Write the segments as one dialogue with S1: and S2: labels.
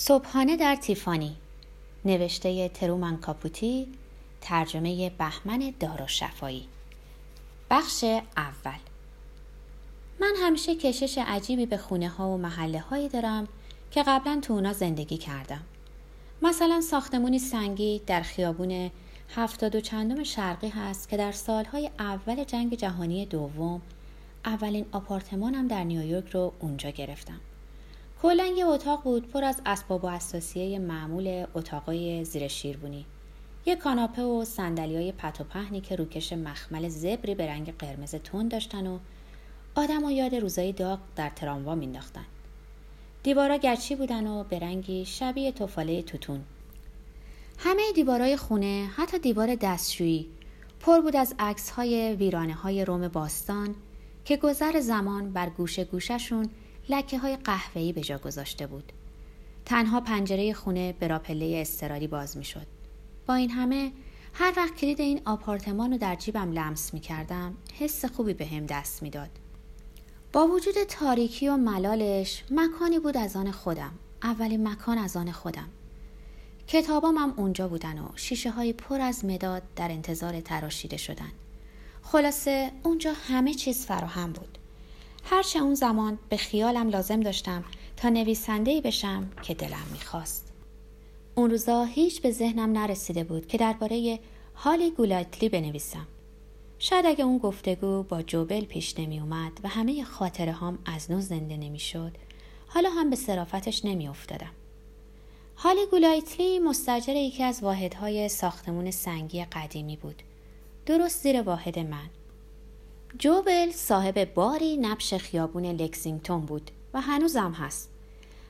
S1: صبحانه در تیفانی. نوشته ترومن کاپوتی ترجمه بهمن داراشفایی بخش اول. من همیشه کشش عجیبی به خونه ها و محله هایی دارم که قبلا تو اونا زندگی کردم. مثلا ساختمونی سنگی در خیابون هفتاد و چندم شرقی هست که در سالهای اول جنگ جهانی دوم اولین آپارتمانم در نیویورک رو اونجا گرفتم. کلا یه اتاق بود پر از اسباب و اساسیه معمول اتاقای زیر شیربونی یه کاناپه و های پت و پهنی که روکش مخمل زبری به رنگ قرمز تون داشتن و آدم و یاد روزای داغ در تراموا مینداختن دیوارا گچی بودن و به رنگی شبیه توفاله توتون. همه دیوارای خونه حتی دیوار دستشویی پر بود از عکس های ویرانه های روم باستان که گذر زمان بر گوشه گوششون لکه های قهوه‌ای به جا گذاشته بود. تنها پنجره خونه به راپله استرالی باز می شد. با این همه هر وقت کلید این آپارتمان رو در جیبم لمس می کردم حس خوبی به هم دست می‌داد. با وجود تاریکی و ملالش مکانی بود از آن خودم. اولین مکان از آن خودم. کتابام هم اونجا بودن و شیشه های پر از مداد در انتظار تراشیده شدن. خلاصه اونجا همه چیز فراهم بود. هرچه اون زمان به خیالم لازم داشتم تا نویسنده بشم که دلم می‌خواست. اون روزا هیچ به ذهنم نرسیده بود که درباره حالی گولایتلی بنویسم. شاید اگه اون گفتگو با جوبل پیش نمی اومد و همه خاطره هم از نو زنده نمی شد حالا هم به صرافتش نمی افتادم. حالی گولایتلی مستجر یکی از واحدهای ساختمون سنگی قدیمی بود. درست زیر واحد من. جوبل صاحب باری نبش خیابون لکسینگتون بود و هنوزم هست.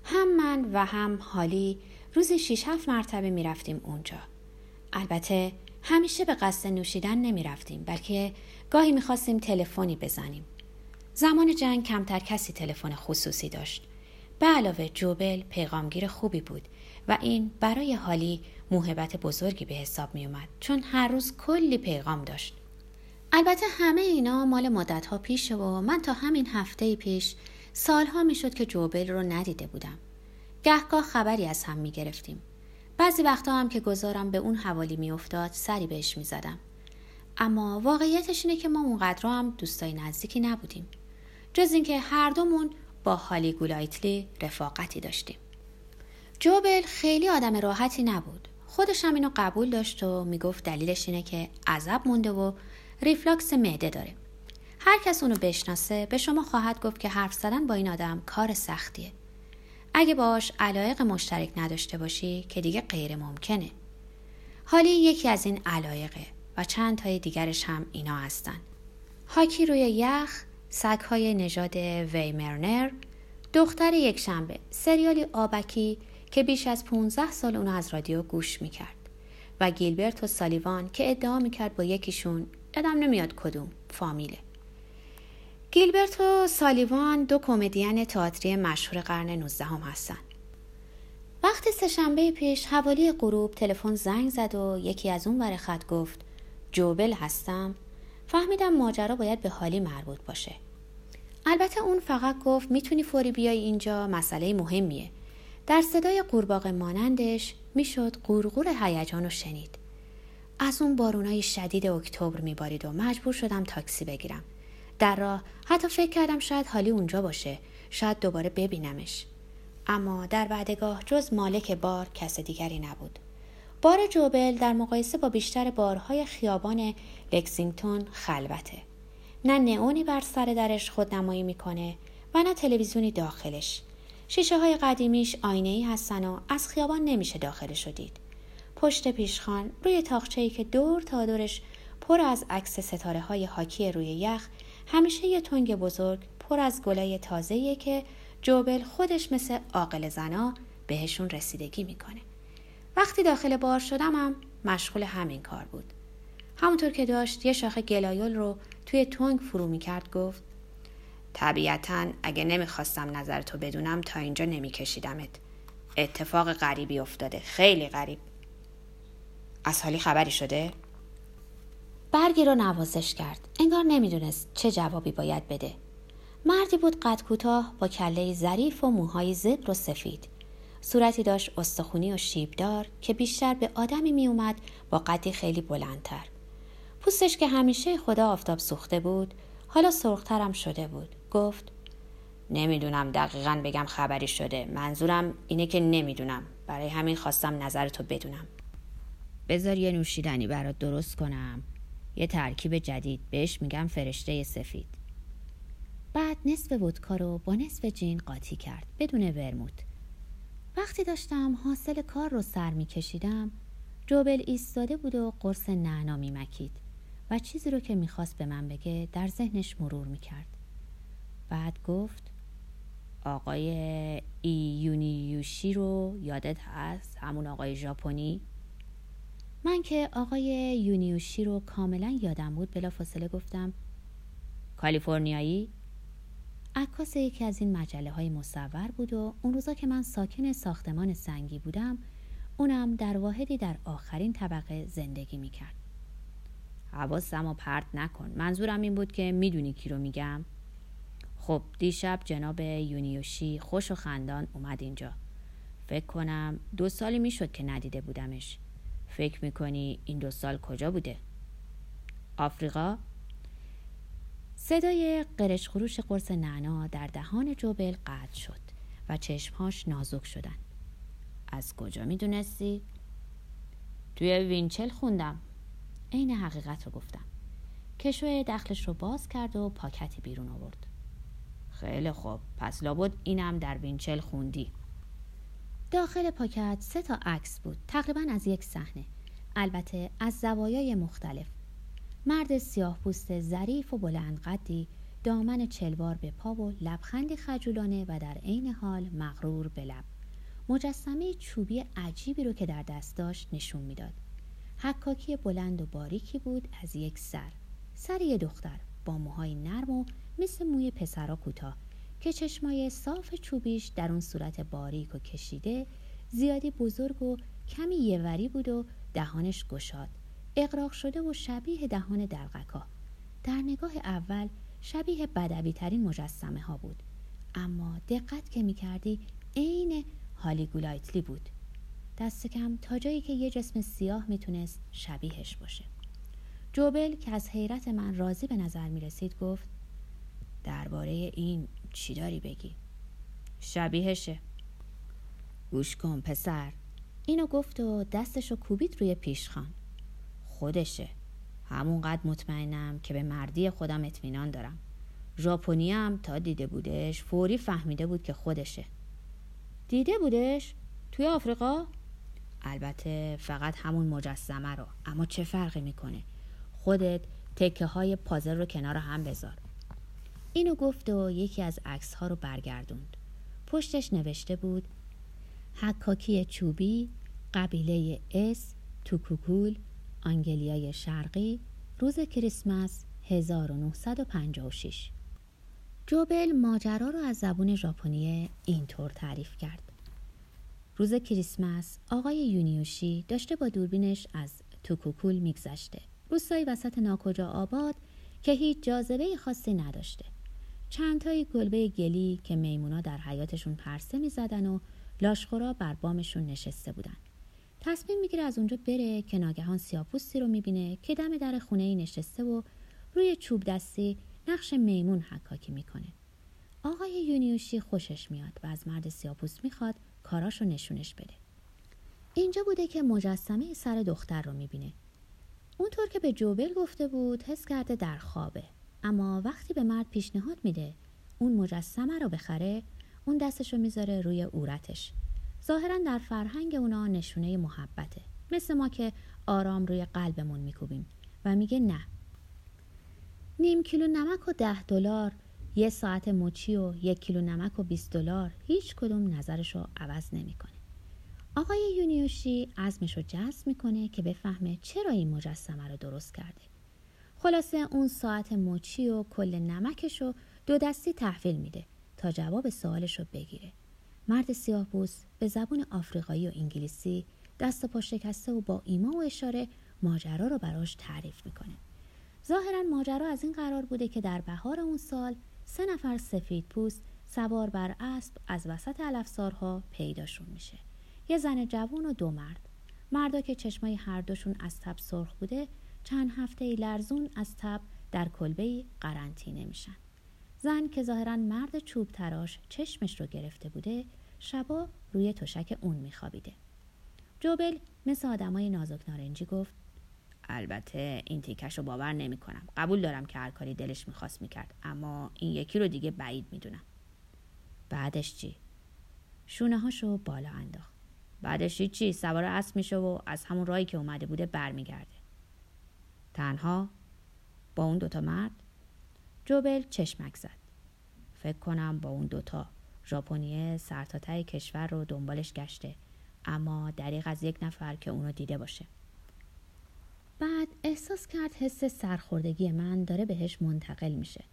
S1: هم من و هم حالی روزی شیش هفت مرتبه می رفتیم اونجا. البته همیشه به قصد نوشیدن نمی رفتیم بلکه گاهی می خواستیم تلفنی بزنیم. زمان جنگ کمتر کسی تلفن خصوصی داشت. به علاوه جوبل پیغامگیر خوبی بود و این برای حالی موهبت بزرگی به حساب می اومد چون هر روز کلی پیغام داشت. البته همه اینا مال مدت ها پیشه و من تا همین هفته پیش سالها می‌شد که جوبل رو ندیده بودم. گهگاه خبری از هم می گرفتیم. بعضی وقتا هم که گذارم به اون حوالی میافتاد سری بهش می زدم. اما واقعیتش اینه که ما اونقدر هم دوستای نزدیکی نبودیم. جز اینکه هر دومون با هالی گولایتلی رفاقتی داشتیم. جوبل خیلی آدم راحتی نبود. خودش هم اینو قبول داشت و می‌گفت دلیلش اینه که عزب مونده و ریفلاکس معده داره. هر کس اونو بشناسه به شما خواهد گفت که حرف زدن با این آدم کار سختیه. اگه باش علایق مشترک نداشته باشی که دیگه غیر ممکنه. حالی یکی از این علایقه و چند تای دیگرش هم اینا هستن. هاکی روی یخ سگهای نژاد ویمرنر دختر یک شنبه سریالی آبکی که بیش از 15 سال اونو از رادیو گوش می‌کرد و گیلبرت و سالیوان که ادعا می‌کرد با یکیشون یادم نمیاد کدوم فامیله. گیلبرت و سالیوان دو کمدین تئاتری مشهور قرن 19 هم هستن وقتی سهشنبه پیش حوالی غروب تلفن زنگ زد و یکی از اون ور خط گفت جوبل هستم. فهمیدم ماجرا باید به حالی مربوط باشه. البته اون فقط گفت می‌تونی فوری بیای اینجا مسئله مهمیه. در صدای قورباغه مانندش می‌شد قورقور هیجان رو شنید. از اون بارونای شدید اکتبر میبارید و مجبور شدم تاکسی بگیرم. در راه حتی فکر کردم شاید حالی اونجا باشه. شاید دوباره ببینمش. اما در بعدگاه جز مالک بار کس دیگری نبود. بار جوبل در مقایسه با بیشتر بارهای خیابان لکسینگتون خلوته. نه نئونی بر سر درش خودنمایی می‌کنه و نه تلویزیونی داخلش. شیشه های قدیمیش آینه ای هستن و از خیابان نمیشه داخل شدید. پشت پیشخان روی تاخچه‌ای که دور تا دورش پر از عکس ستاره های حاکی روی یخ همیشه یه تنگ بزرگ پر از گلای تازه‌ایه که جوبل خودش مثل عاقل زنا بهشون رسیدگی می‌کنه. وقتی داخل بار شدمم مشغول همین کار بود. همونطور که داشت یه شاخه گلایول رو توی تنگ فرو می‌کرد گفت طبیعتا اگه نمی‌خواستم نظر تو بدونم تا اینجا نمیکشیدمت. اتفاق غریبی افتاده خیلی غریب از حالی خبری شده؟ برگی رو نوازش کرد. انگار نمی‌دونست چه جوابی باید بده. مردی بود قد کوتاه با کله ظریف و موهای زبر و سفید. صورتی داشت استخونی و شیبدار که بیشتر به آدمی می اومد با قدی خیلی بلندتر پوستش که همیشه خدا آفتاب سوخته بود حالا سرخترم شده بود گفت نمی‌دونم دقیقا بگم خبری شده منظورم اینه که نمی‌دونم برای همین خواستم نظرتو بدونم بذار یه نوشیدنی برات درست کنم. یه ترکیب جدید بهش میگم فرشته سفید. بعد نصف ودکا رو با نصف جین قاطی کرد بدون ورموت. وقتی داشتم حاصل کار رو سر میکشیدم جوبل ایستاده بود و قرص نعنا میمکید و چیزی رو که می‌خواست به من بگه در ذهنش مرور می‌کرد. بعد گفت آقای ایونیوشی رو یادت هست؟ همون آقای ژاپنی؟ من که آقای یونیوشی رو کاملا یادم بود بلا فاصله گفتم کالیفرنیایی؟ عکاس یکی از این مجله های مصور بود و اون روزا که من ساکن ساختمان سنگی بودم اونم در واحدی در آخرین طبقه زندگی می‌کرد. حواسم و پرت نکن. منظورم این بود که می‌دونی کی رو میگم؟ خب دیشب جناب یونیوشی خوش و خندان اومد اینجا. فکر کنم دو سالی می‌شد که ندیده بودمش. فکر می‌کنی این دو سال کجا بوده؟ آفریقا؟ صدای قرش خروش قرص نعنا در دهان جوبل قطع شد و چشمهاش نازک شدن از کجا می‌دونستی؟ توی وینچل خوندم عین حقیقت رو گفتم کشوی دخلش رو باز کرد و پاکتی بیرون آورد خیلی خوب پس لابد اینم در وینچل خوندی داخل پاکت سه تا عکس بود. تقریبا از یک صحنه. البته از زوایای مختلف. مرد سیاه پوست ظریف و بلند قدی دامن چلوار به پا و لبخندی خجولانه و در عین حال مغرور به لب. مجسمه چوبی عجیبی رو که در دست داشت نشون می‌داد. حکاکی بلند و باریکی بود از یک سر. سر یه دختر با موهای نرم و مثل موی پسرا کوتاه. که چشمای صاف چوبیش در اون صورت باریک و کشیده زیادی بزرگ و کمی یوری بود و دهانش گشاد. اقراق شده و شبیه دهان دلقکا. در نگاه اول شبیه بدوی ترین مجسمه ها بود. اما دقت که می کردی عین هالی گولایتلی بود. دست کم تا جایی که یه جسم سیاه می‌تونست شبیهش باشه. جوبل که از حیرت من راضی به نظر می رسید گفت درباره این چی داری بگی؟ شبیهشه. گوش کن پسر. اینو گفت و دستشو کوبید روی پیشخان. خودشه. همونقدر مطمئنم که به مردی خودم اطمینان دارم. ژاپنی هم تا دیده بودش فوری فهمیده بود که خودشه. دیده بودش؟ توی آفریقا؟ البته فقط همون مجسمه رو. اما چه فرقی می‌کنه؟ خودت تکه های پازل رو کنار هم بذار. اینو گفت و یکی از عکس ها رو برگردوند. پشتش نوشته بود حکاکی چوبی قبیله اس توکوکول آنگلیای شرقی روز کریسمس 1956 جوبل ماجرا رو از زبون ژاپنی اینطور تعریف کرد. روز کریسمس آقای یونیوشی داشته با دوربینش از توکوکول میگذشته. روستایی وسط ناکجا آباد که هیچ جاذبه خاصی نداشته. چندتایی گلبه گلی که میمونا در حیاتشون پرسه می‌زدن و لاشخورا بر بامشون نشسته بودن. تصمیم می‌گیره از اونجا بره که ناگهان سیاپوستی رو می‌بینه که دم در خونه ای نشسته و روی چوب دستی نقش میمون حکاکی می‌کنه. آقای یونیوشی خوشش میاد و از مرد سیاپوس می‌خواد کاراشو نشونش بده. اینجا بوده که مجسمه سر دختر رو می‌بینه. اونطور که به جوبل گفته بود حس کرده در خوابه. اما وقتی به مرد پیشنهاد میده اون مجسمه رو بخره اون دستشو می‌ذاره روی اورتش ظاهرا در فرهنگ اونا نشونه محبته مثل ما که آرام روی قلبمون میکوبیم و میگه نه نیم کیلو نمک و ده دلار یه ساعت مچی و یک کیلو نمک و 20 دلار هیچ کدوم نظرش رو عوض نمی‌کنه. آقای یونیوشی عزمش رو جذب می‌کنه که بفهمه چرا این مجسمه رو درست کرده. خلاصه اون ساعت مچی و کل نمکش رو دو دستی تحویل میده تا جواب سوالش رو بگیره. مرد سیاه به زبون آفریقایی و انگلیسی دست پا شکسته و با ایما و اشاره ماجرا رو براش تعریف می‌کنه. ظاهرا ماجرا از این قرار بوده که در بهار اون سال سه نفر سفید پوست سوار بر اسب از وسط علفزارها پیداشون میشه یه زن جوون و دو مرد مردا که چشمای هر دوشون از تب سرخ بوده چند هفته لرزون از تب در کلبه قرنطینه میشن زن که ظاهرا مرد چوب تراش چشمش رو گرفته بوده شبا روی تشک اون میخوابیده جوبل مثل آدمای نازک نارنجی گفت البته این تیکش رو باور نمی کنم. قبول دارم که هر کاری دلش می‌خواست می‌کرد اما این یکی رو دیگه بعید می‌دونم بعدش چی؟ شونه هاشو بالا انداخت بعدش چی؟ سوار اسب میشه و از همون راهی که اومده بوده برمیگرده تنها با اون دوتا مرد جوبل چشمک زد. فکر کنم با اون دوتا. ژاپنیه سرتاتای کشور رو دنبالش گشته اما دریغ از یک نفر که اونو دیده باشه. بعد احساس کرد حس سرخوردگی من داره بهش منتقل میشه.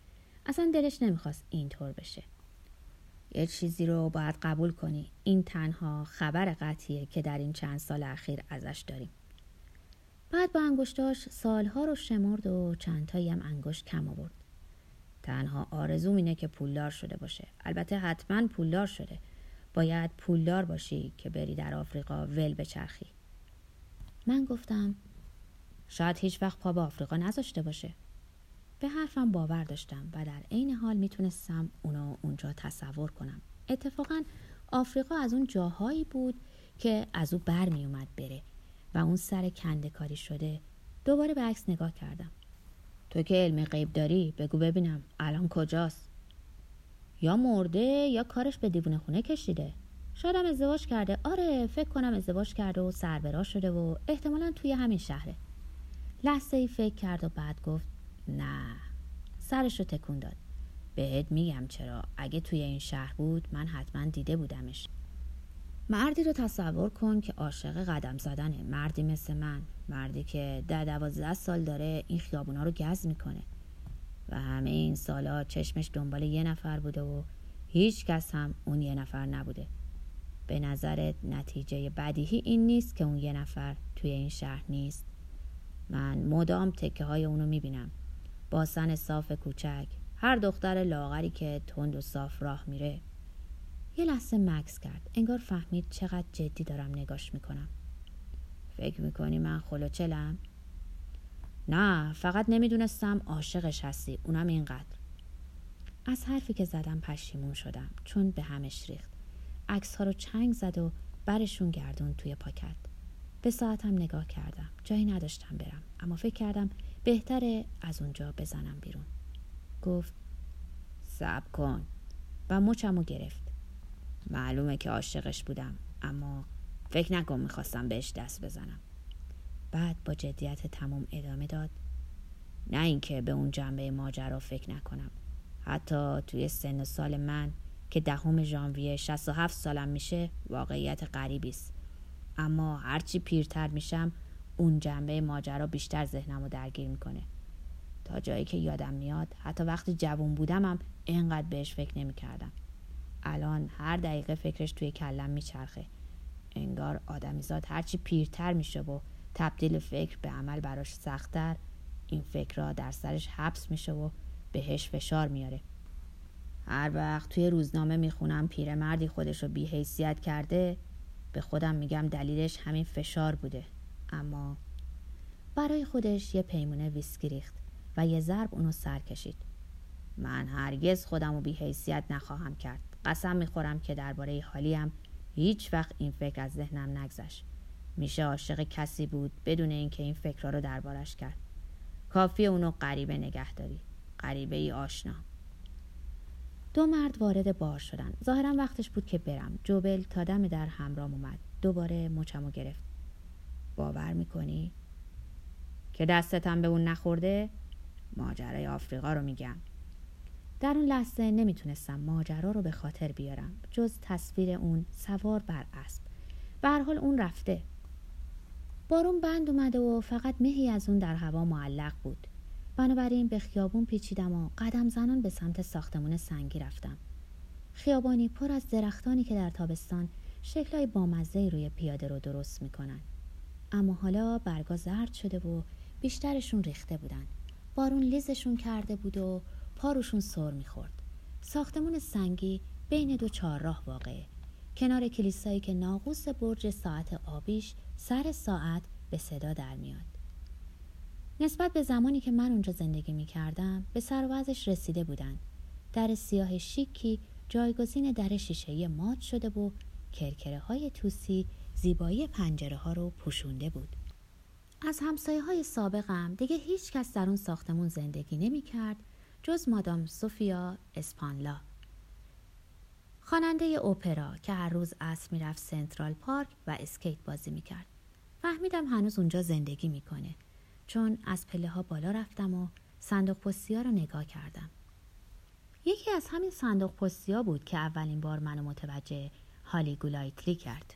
S1: اصلا دلش نمی‌خواست اینطور بشه. یه چیزی رو باید قبول کنی. این تنها خبر قطعیه که در این چند سال اخیر ازش داریم. بعد با انگشتاش سالها رو شمرد و چندتایی هم انگشت کم آورد. تنها آرزوم اینه که پولدار شده باشه. البته حتما پولدار شده. باید پولدار باشی که بری در آفریقا ول بچرخی. من گفتم شاید هیچ وقت پا به آفریقا نذاشته باشه. به حرفم باور داشتم و در عین حال می‌تونستم اونو اونجا تصور کنم. اتفاقا آفریقا از اون جاهایی بود که از او بر می اومد بره. و اون سر کنده کاری شده دوباره به عکس نگاه کردم. تو که علم غیب داری بگو ببینم. الان کجاست؟ یا مرده یا کارش به دیوونه خونه کشیده. شاید ازدواج کرده. آره فکر کنم ازدواج کرده و سربرا شده و احتمالا توی همین شهره. لحظه ای فکر کرد و بعد گفت نه سرش رو تکون داد. بهت میگم چرا. اگه توی این شهر بود من حتما دیده بودمش. مردی رو تصور کن که عاشق قدم زدنه مردی مثل من مردی که در دوازده سال داره این خیابونا رو گز می‌کنه. و همه این سالا چشمش دنبال یه نفر بوده و هیچ کس هم اون یه نفر نبوده. به نظرت نتیجه بدیهی این نیست که اون یه نفر توی این شهر نیست؟ من مدام تکه های اونو می‌بینم. با سن صاف کوچک هر دختر لاغری که تند و صاف راه میره. یه لحظه مکس کرد. انگار فهمید چقدر جدی دارم نگاش می‌کنم. فکر می‌کنی من خلوچلم؟ نه فقط نمی‌دونستم عاشقش هستی. اونم اینقدر. از حرفی که زدم پشیمون شدم چون به همش ریخت. عکس ها رو چنگ زد و برشون گردون توی پاکت. به ساعتم نگاه کردم. جایی نداشتم برم. اما فکر کردم بهتره از اونجا بزنم بیرون. گفت صبر کن. و مچمو گرفت. معلومه که عاشقش بودم. اما فکر نکن می‌خواستم بهش دست بزنم. بعد با جدیت تمام ادامه داد. نه اینکه به اون جنبه ماجرا فکر نکنم. حتی توی سن و سال من که دهم ژانویه 67 سالم میشه واقعیت غریبی است. اما هرچی پیرتر میشم اون جنبه ماجرا بیشتر ذهنم رو درگیر می‌کنه. تا جایی که یادم میاد حتی وقتی جوون بودمم اینقدر بهش فکر نمی‌کردم. الان هر دقیقه فکرش توی کلم میچرخه. انگار آدمیزاد هرچی پیرتر میشه و تبدیل فکر به عمل براش سختتر این فکر را در سرش حبس میشه و بهش فشار میاره. هر وقت توی روزنامه می‌خونم پیرمردی خودش رو بیحیثیت کرده به خودم میگم دلیلش همین فشار بوده. اما برای خودش یه پیمونه ویسکی ریخت و یه ضرب اونو سر کشید. من هرگز خودم رو بیحیثیت نخواهم کرد. قسم می‌خورم که درباره حالیم هیچ وقت این فکر از ذهنم نگذشت. میشه عاشق کسی بود بدون اینکه این فکرها رو دربارش کرد. کافی اونو غریبه نگه داری غریبه ای آشنا. دو مرد وارد بار شدن. ظاهرا وقتش بود که برم. جوبل تا دم در همرام اومد. دوباره مچمو گرفت. باور می‌کنی؟ که دستتم به اون نخورده؟ ماجرای آفریقا رو میگم. در اون لحظه نمی‌تونستم ماجرا رو به خاطر بیارم جز تصویر اون سوار بر اسب. به حال اون رفته. بارون بند اومده و فقط مهی از اون در هوا معلق بود. بنابراین به خیابون پیچیدم و قدم زنان به سمت ساختمون سنگی رفتم. خیابانی پر از درختانی که در تابستان شکلهای بامزه روی پیاده رو درست می‌کنن. اما حالا برگا زرد شده و بیشترشون ریخته بودن. بارون لیزشون کرده بود و پاروشون سر می‌خورد. ساختمون سنگی بین دو چهارراه واقعه. کنار کلیسایی که ناقوس برج ساعت آبیش سر ساعت به صدا در میاد. نسبت به زمانی که من اونجا زندگی می کردم به سر رسیده بودن. در سیاه شیکی جایگزین در شیشه مات شده و کرکره های توسی زیبایی پنجره ها رو پوشونده بود. از همسایه های سابقم دیگه هیچ کس در اون ساختمون زندگی نمی کرد جز مادام سوفیا اسپانلا. خواننده اوپرا که هر روز اصر می‌رفت سنترال پارک و اسکیت بازی می‌کرد. فهمیدم هنوز اونجا زندگی می‌کنه. چون از پله ها بالا رفتم و صندوق پستی ها رو نگاه کردم. یکی از همین صندوق پستی ها بود که اولین بار منو متوجه هالی گولایتلی کرد.